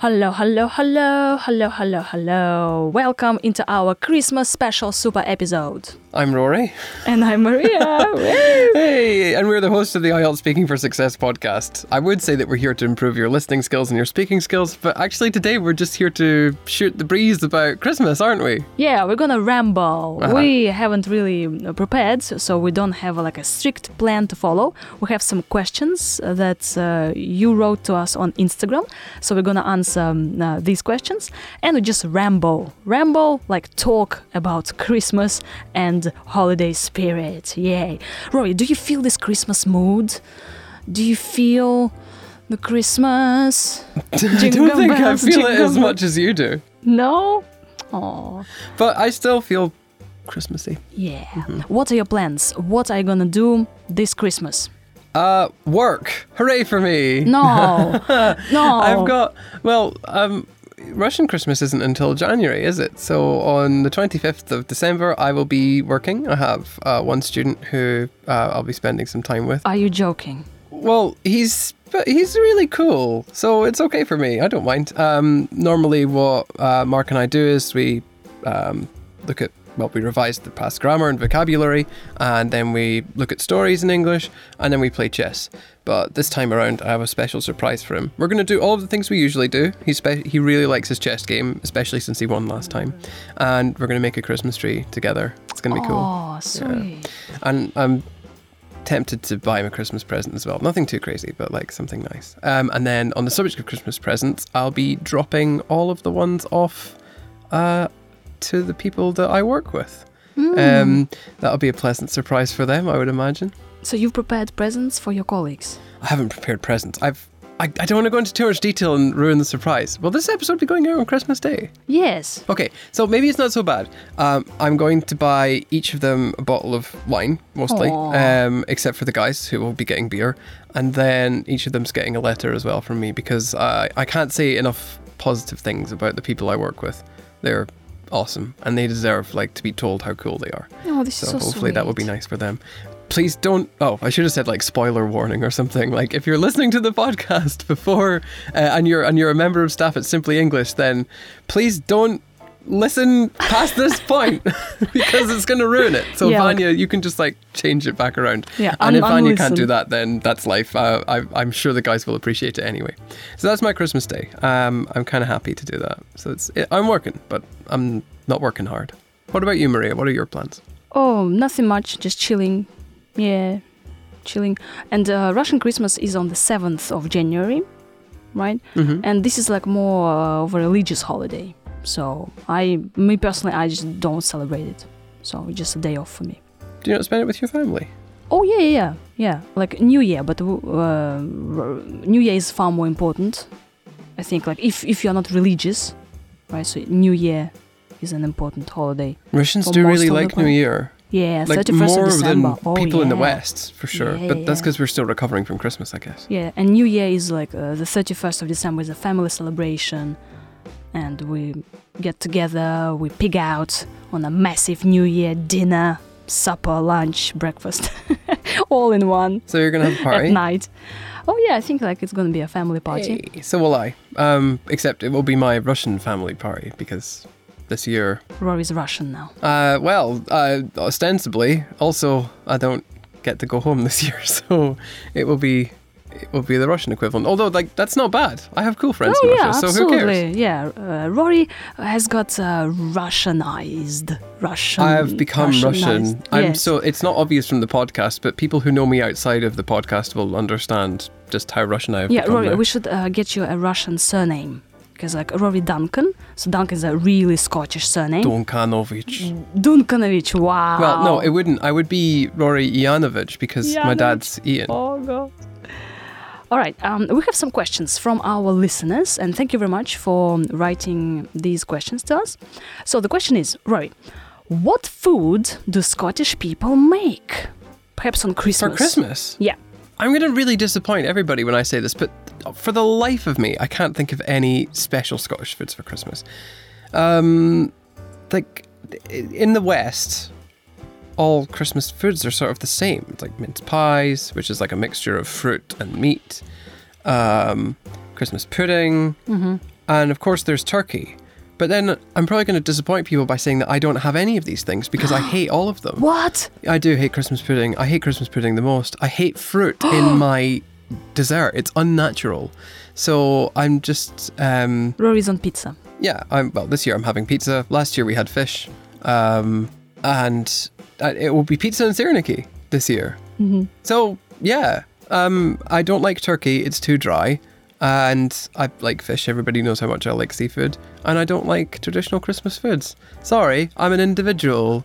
Hello, hello, hello, hello, hello, hello. Welcome into our Christmas special super episode. I'm Rory. And I'm Maria. Hey, and we're the hosts of the IELTS Speaking for Success podcast. I would say that we're here to improve your listening skills and your speaking skills, but actually today we're just here to shoot the breeze about Christmas, aren't we? yeah, we're gonna ramble. Uh-huh. We haven't really uh, prepared, so we don't have uh, like a strict plan to follow. We have some questions that uh, you wrote to us on Instagram, so we're gonna answer um, uh, these questions and we just ramble. Ramble, like talk about Christmas and holiday spirit. Yay. Rory, do you feel this Christmas mood? Do you feel the Christmas? I don't think I feel it as much as you do, No? Oh, but I still feel Christmassy. yeah. Mm-hmm. What are your plans? What are you gonna do this Christmas? Uh, work. Hooray for me. No, no. I've got, well, um, Russian Christmas isn't until January, is it? So on the 25th of December, I will be working. I have uh, one student who uh, I'll be spending some time with. Are you joking? Well, he's but he's really cool, so it's okay for me. I don't mind. Um, normally, what uh, Mark and I do is we um, look at well, we revise the past grammar and vocabulary, and then we look at stories in English, and then we play chess. But this time around, I have a special surprise for him. We're going to do all of the things we usually do. He spe- he really likes his chess game, especially since he won last time, and we're going to make a Christmas tree together. It's going to be cool Oh, sweet. and I'm tempted to buy him a Christmas present as well. Nothing too crazy, but like something nice. Um, and then on the subject of Christmas presents, I'll be dropping all of the ones off uh, to the people that I work with. Hmm. Um, that'll be a pleasant surprise for them, I would imagine. So you've prepared presents for your colleagues? I haven't prepared presents. I've. I, I don't want to go into too much detail and ruin the surprise. Will this episode will be going out on Christmas Day? Yes. Okay, so maybe it's not so bad. Um, I'm going to buy each of them a bottle of wine, mostly, um, except for the guys who will be getting beer. And then each of them's getting a letter as well from me because I, I can't say enough positive things about the people I work with. They're awesome and they deserve like to be told how cool they are. Oh, this So, is so hopefully that will be nice for them. Please don't. Oh, I should have said like spoiler warning or something. Like if you're listening to the podcast before uh, and you're and you're a member of staff at Simply English, then please don't listen past this point because it's going to ruin it. So Yeah, Vanya, you can just like change it back around. Yeah, And un- if Vanya can't do that, then that's life. Uh, I, I'm sure the guys will appreciate it anyway. So that's my Christmas day. Um, I'm kind of happy to do that. So it's it, I'm working, but I'm not working hard. What about you, Maria? What are your plans? Oh, nothing much. Just chilling. Yeah, chilling. And uh, Russian Christmas is on the 7th of January, right? Mm-hmm. And this is like more uh, of a religious holiday. So I, me personally, I just don't celebrate it. So it's just a day off for me. Do you not spend it with your family? Oh yeah, yeah, yeah, yeah. Like New Year, but uh, New Year is far more important. I think like if if you're not religious, right? So New Year is an important holiday. Russians do really like New. Year. Yeah, Like 31st more of December. than oh, people in the. West, for sure. Yeah, but that's because we're still recovering from Christmas, I guess. Yeah, and New Year is like uh, the 31st of December is a family celebration, and we get together, we pig out on a massive New Year dinner, supper, lunch, breakfast, all in one So you're gonna have a party. at night. Oh yeah, I think like it's gonna be a family party. Hey, so will I. Um, except it will be my Russian family party because this year, Rory's Russian now. uh, well, uh, ostensibly, also I don't get to go home this year, so it will be. Will be the Russian equivalent. Although, like, that's not bad. I have cool friends oh in yeah, Russia, so absolutely. who cares? Yeah, uh, Rory has got uh, Russianized. Russian. I have become Russian. Russianized. I'm so it's not obvious from the podcast, but people who know me outside of the podcast will understand just how Russian I have Yeah, become. Rory, now. we should uh, get you a Russian surname. Because, like, Rory Duncan. So, Duncan is a really Scottish surname. Donkanovich. Dunkanovich, wow. Well, no, it wouldn't. I would be Rory Ianovich because my dad's Ian. Oh, God. All right, um, we have some questions from our listeners, and thank you very much for writing these questions to us. So, the question is Rory, what food do Scottish people make? Perhaps on Christmas. For Christmas? Yeah. I'm going to really disappoint everybody when I say this, but for the life of me, I can't think of any special Scottish foods for Christmas. Um, like in the West, all Christmas foods are sort of the same. It's like mince pies, which is like a mixture of fruit and meat, um, Christmas pudding, and of course there's turkey. But then I'm probably going to disappoint people by saying that I don't have any of these things because I hate all of them. What? I do hate Christmas pudding. I hate Christmas pudding the most. I hate fruit in my dessert. It's unnatural. So I'm just um, Rory's on pizza. yeah. I'm well. This year I'm having pizza. Last year we had fish, um, and it will be pizza and syrniki this year. hmm So yeah, um, I don't like turkey. It's too dry, and I like fish. Everybody knows how much I like seafood, and I don't like traditional Christmas foods. Sorry, I'm an individual.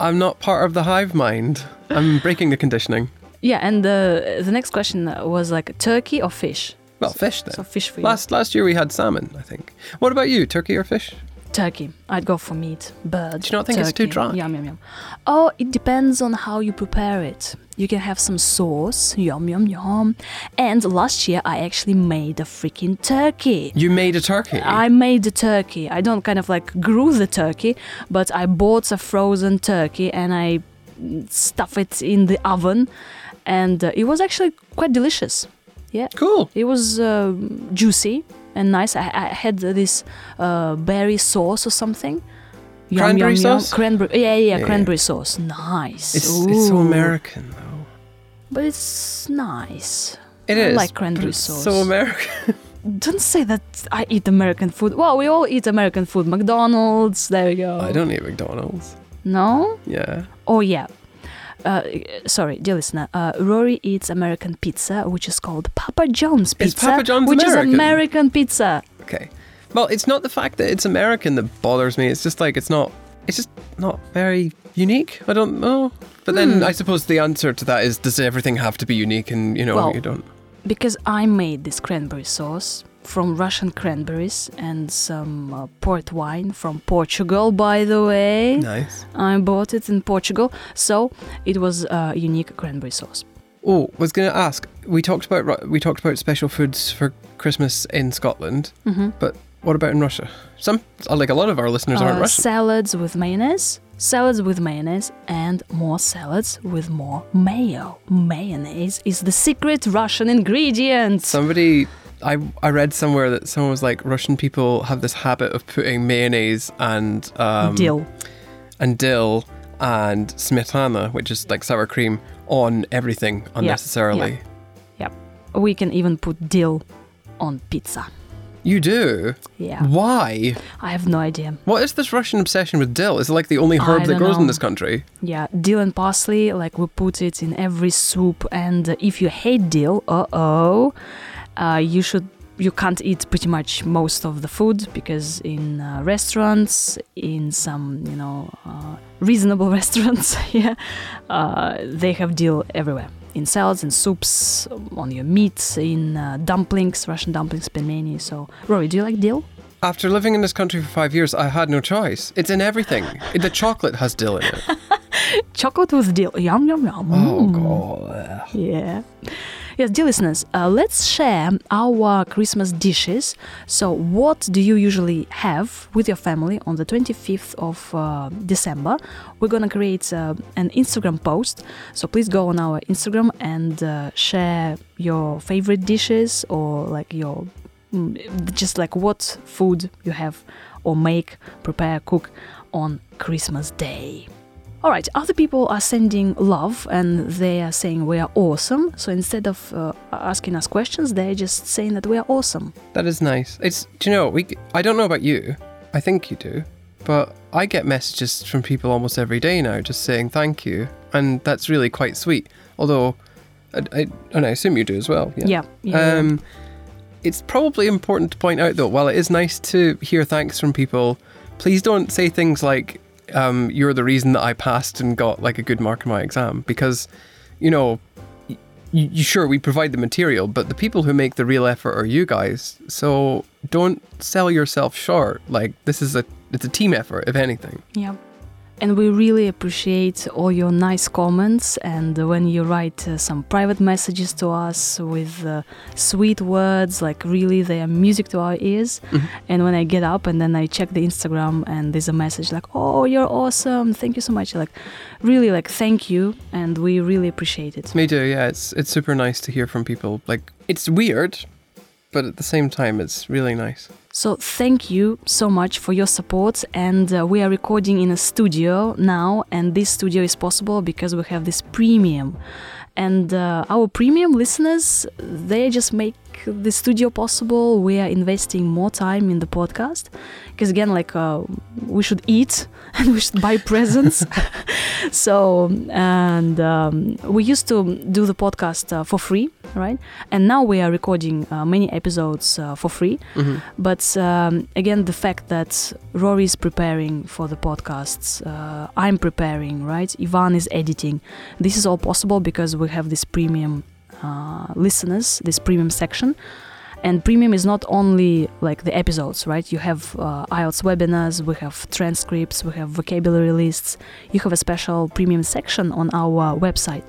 I'm not part of the hive mind. I'm breaking the conditioning. Yeah, and the the next question was like turkey or fish. Well, fish then. So fish for you. Last last year we had salmon, I think. What about you? Turkey or fish? Turkey. I'd go for meat, bird. Do you not think it's too turkey. dry? Yum yum yum. Oh, it depends on how you prepare it. You can have some sauce, yum yum yum. And last year I actually made a freaking turkey. You made a turkey. I made the turkey. I don't kind of like grew the turkey, but I bought a frozen turkey and I stuff it in the oven, and uh, it was actually quite delicious. Yeah, cool. it was uh, juicy and nice. I, I had this uh, berry sauce or something. Yum, Cranberry yum, yum. sauce? Cranberry. Yeah, yeah, Yeah, cranberry sauce. Nice. It's it's so American though. But it's nice. It I is. like cranberry sauce. So American. Don't say that I eat American food. Well, we all eat American food. McDonald's. There we go. I don't eat McDonald's. No. Yeah. Oh yeah. Uh, sorry, dear listener. Uh, Rory eats American pizza, which is called Papa John's pizza, Papa John's which American? is American pizza. Okay. Well, it's not the fact that it's American that bothers me. It's just like it's not. It's just not very unique. I don't know. But then Hmm. I suppose the answer to that is: Does everything have to be unique? And you know, Well- you don't. Because I made this cranberry sauce from Russian cranberries and some uh, port wine from Portugal, by the way. Nice. I bought it in Portugal, so it was a unique cranberry sauce. Oh, was going to ask. We talked about we talked about special foods for Christmas in Scotland. hmm But what about in Russia? Some like a lot of our listeners aren't Uh, Russian. salads with mayonnaise, salads with mayonnaise, and more salads with more mayo. Mayonnaise is the secret Russian ingredient. Somebody, I I read somewhere that someone was like Russian people have this habit of putting mayonnaise and um, Dill. and dill and smetana, which is like sour cream, on everything unnecessarily. Yep. We can even put dill on pizza. You do? Yeah, Why? I have no idea. What is this Russian obsession with dill? Is it like the only herb that grows in this country? Yeah, dill and parsley, like we put it in every soup. And if you hate dill, uh oh, uh, you should. You can't eat pretty much most of the food because in uh, restaurants, in some you know uh, reasonable restaurants, yeah, uh, they have dill everywhere. In salads, in soups, on your meat, in uh, dumplings, Russian dumplings, pelmeni. So, Rory, do you like dill? After living in this country for five years, I had no choice. It's in everything. the chocolate has dill in it. Chocolate with dill, yum yum yum. Oh Mm. god. Yeah. Yes, dear listeners, uh, let's share our Christmas dishes. So, what do you usually have with your family on the 25th of uh, December? We're gonna create uh, an Instagram post. So, please go on our Instagram and uh, share your favorite dishes or like your mm, just like what food you have or make, prepare, cook on Christmas Day. All right, other people are sending love and they are saying we are awesome. So instead of uh, asking us questions, they're just saying that we are awesome. That is nice. It's do you know we? I don't know about you. I think you do, but I get messages from people almost every day now, just saying thank you, and that's really quite sweet. Although, I, I and I assume you do as well. Yeah. Yeah. yeah, yeah. Um, it's probably important to point out though, while it is nice to hear thanks from people, please don't say things like um, "You're the reason that I passed and got like a good mark in my exam," because you know. y- You, sure we provide the material, but the people who make the real effort are you guys. So don't sell yourself short. Like this is a it's a team effort, if anything. Yeah. And we really appreciate all your nice comments and when you write uh, some private messages to us with uh, sweet words, like really they are music to our ears. Mhm. And when I get up and then I check the Instagram and there's a message like, "Oh, you're awesome! Thank you so much!" Like, really, like, thank you, and we really appreciate it. Me too. Yeah, it's it's super nice to hear from people. Like it's weird. But at the same time, it's really nice. So thank you so much for your support. And uh, we are recording in a studio now, and this studio is possible because we have this premium. And uh, our premium listeners, they just make the studio possible. We are investing more time in the podcast because again, like uh, we should eat and we should buy presents. so and um, we used to do the podcast uh, for free, right? And now we are recording uh, many episodes uh, for free. hmm But um, again, the fact that Rory is preparing for the podcasts, uh, I'm preparing, right? Ivan is editing. This is all possible because we have this premium uh, listeners, this premium section. And premium is not only like the episodes, right? You have uh, IELTS webinars, we have transcripts, we have vocabulary lists. You have a special premium section on our website.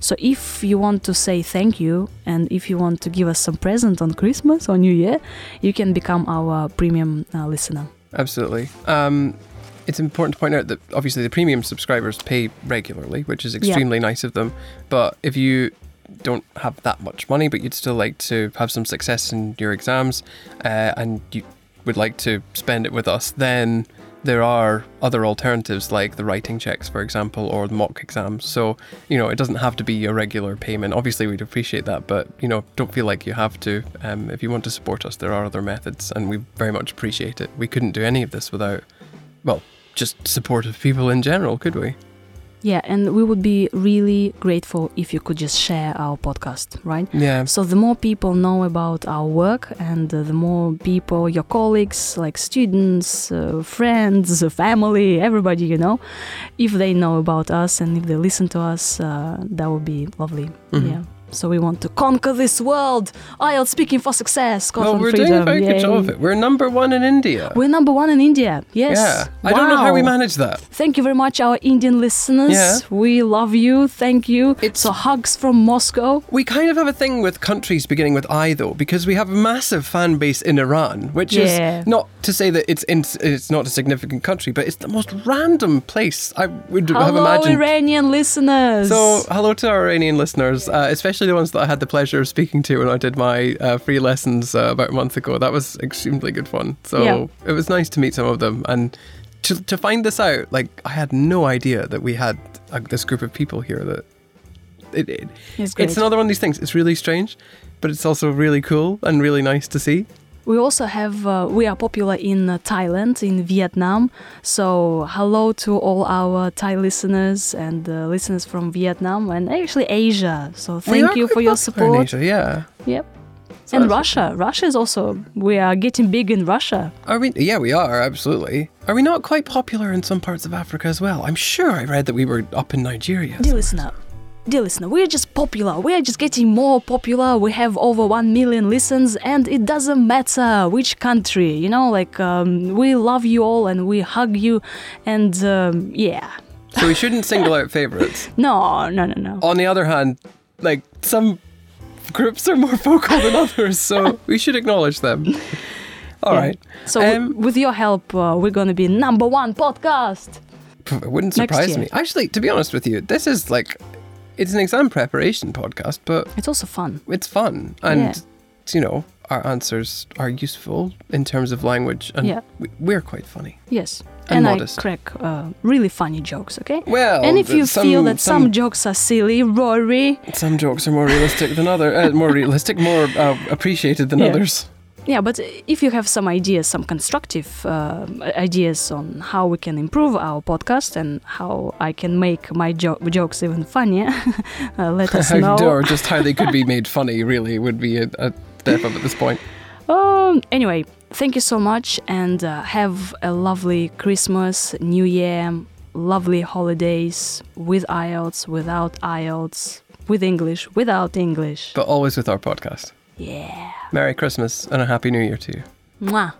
So if you want to say thank you and if you want to give us some present on Christmas or New Year, you can become our premium uh, listener. Absolutely. Um, it's important to point out that obviously the premium subscribers pay regularly, which is extremely nice of them. But if you don't have that much money, but you'd still like to have some success in your exams, uh, and you would like to spend it with us, then there are other alternatives like the writing checks, for example, or the mock exams. So, you know, it doesn't have to be a regular payment. Obviously, we'd appreciate that, but, you know, don't feel like you have to. Um, if you want to support us, there are other methods, and we very much appreciate it. We couldn't do any of this without, well, just supportive people in general, could we? Yeah, and we would be really grateful if you could just share our podcast, right? Yeah. So the more people know about our work, and uh, the more people, your colleagues, like students, uh, friends, uh, family, everybody, you know, if they know about us and if they listen to us, uh, that would be lovely. Mhm. Yeah. So we want to conquer this world. IELTS speaking for success. Well, Scotland we're freedom. doing a very good job of it. We're number one in India. We're number one in India. Yes. Yeah. I don't know how we manage that. Thank you very much, our Indian listeners. Yeah. We love you. Thank you. It's- so hugs from Moscow. We kind of have a thing with countries beginning with I, though, because we have a massive fan base in Iran, which Yeah. is not to say that it's in, it's not a significant country, but it's the most random place I would have imagined. Hello. Iranian listeners. So, hello to our Iranian listeners, uh, especially the ones that I had the pleasure of speaking to when I did my uh, free lessons uh, about a month ago. That was extremely good fun. So, Yeah. it was nice to meet some of them. And to, to find this out, like, I had no idea that we had uh, this group of people here that. It, it, it's it's another one of these things. It's really strange, but it's also really cool and really nice to see. We also have, uh, we are popular in uh, Thailand, in Vietnam. So, hello to all our Thai listeners and uh, listeners from Vietnam and actually Asia. So, thank you for your popular in support. Asia, yeah. Yep. So and Russia. Russia is also, we are getting big in Russia. Are we? Yeah, we are absolutely. Are we not quite popular in some parts of Africa as well? I'm sure I read that we were up in Nigeria. Dear listener, dear listener, we're just popular. We're just getting more popular. We have over 1 million listens, and it doesn't matter which country, you know, like um, we love you all and we hug you, and um, yeah. So we shouldn't single out favorites. No, no, no, no. On the other hand, like some groups are more vocal than others, so we should acknowledge them. All Yeah. right. So, Um, with your help, uh, we're gonna be number one podcast. It wouldn't surprise me. Actually, to be honest with you, this is like it's an exam preparation podcast, but It's also fun. it's fun and Yeah. you know our answers are useful in terms of language and Yeah. we, we're quite funny Yes. And I modest. crack uh, really funny jokes, okay? well and if you some, feel that some, jokes are silly, Rory, some jokes are more realistic than other uh, more realistic more uh, appreciated than Yeah. others Yeah, but if you have some ideas, some constructive uh, ideas on how we can improve our podcast and how I can make my jo- jokes even funnier, uh, let us know. or just how they could be made funny really would be a, a step up at this point Um, anyway, thank you so much and uh, have a lovely Christmas, New Year, lovely holidays with IELTS, without IELTS, with English, without English. but always with our podcast Yeah. merry christmas and a happy new year to you Mwah.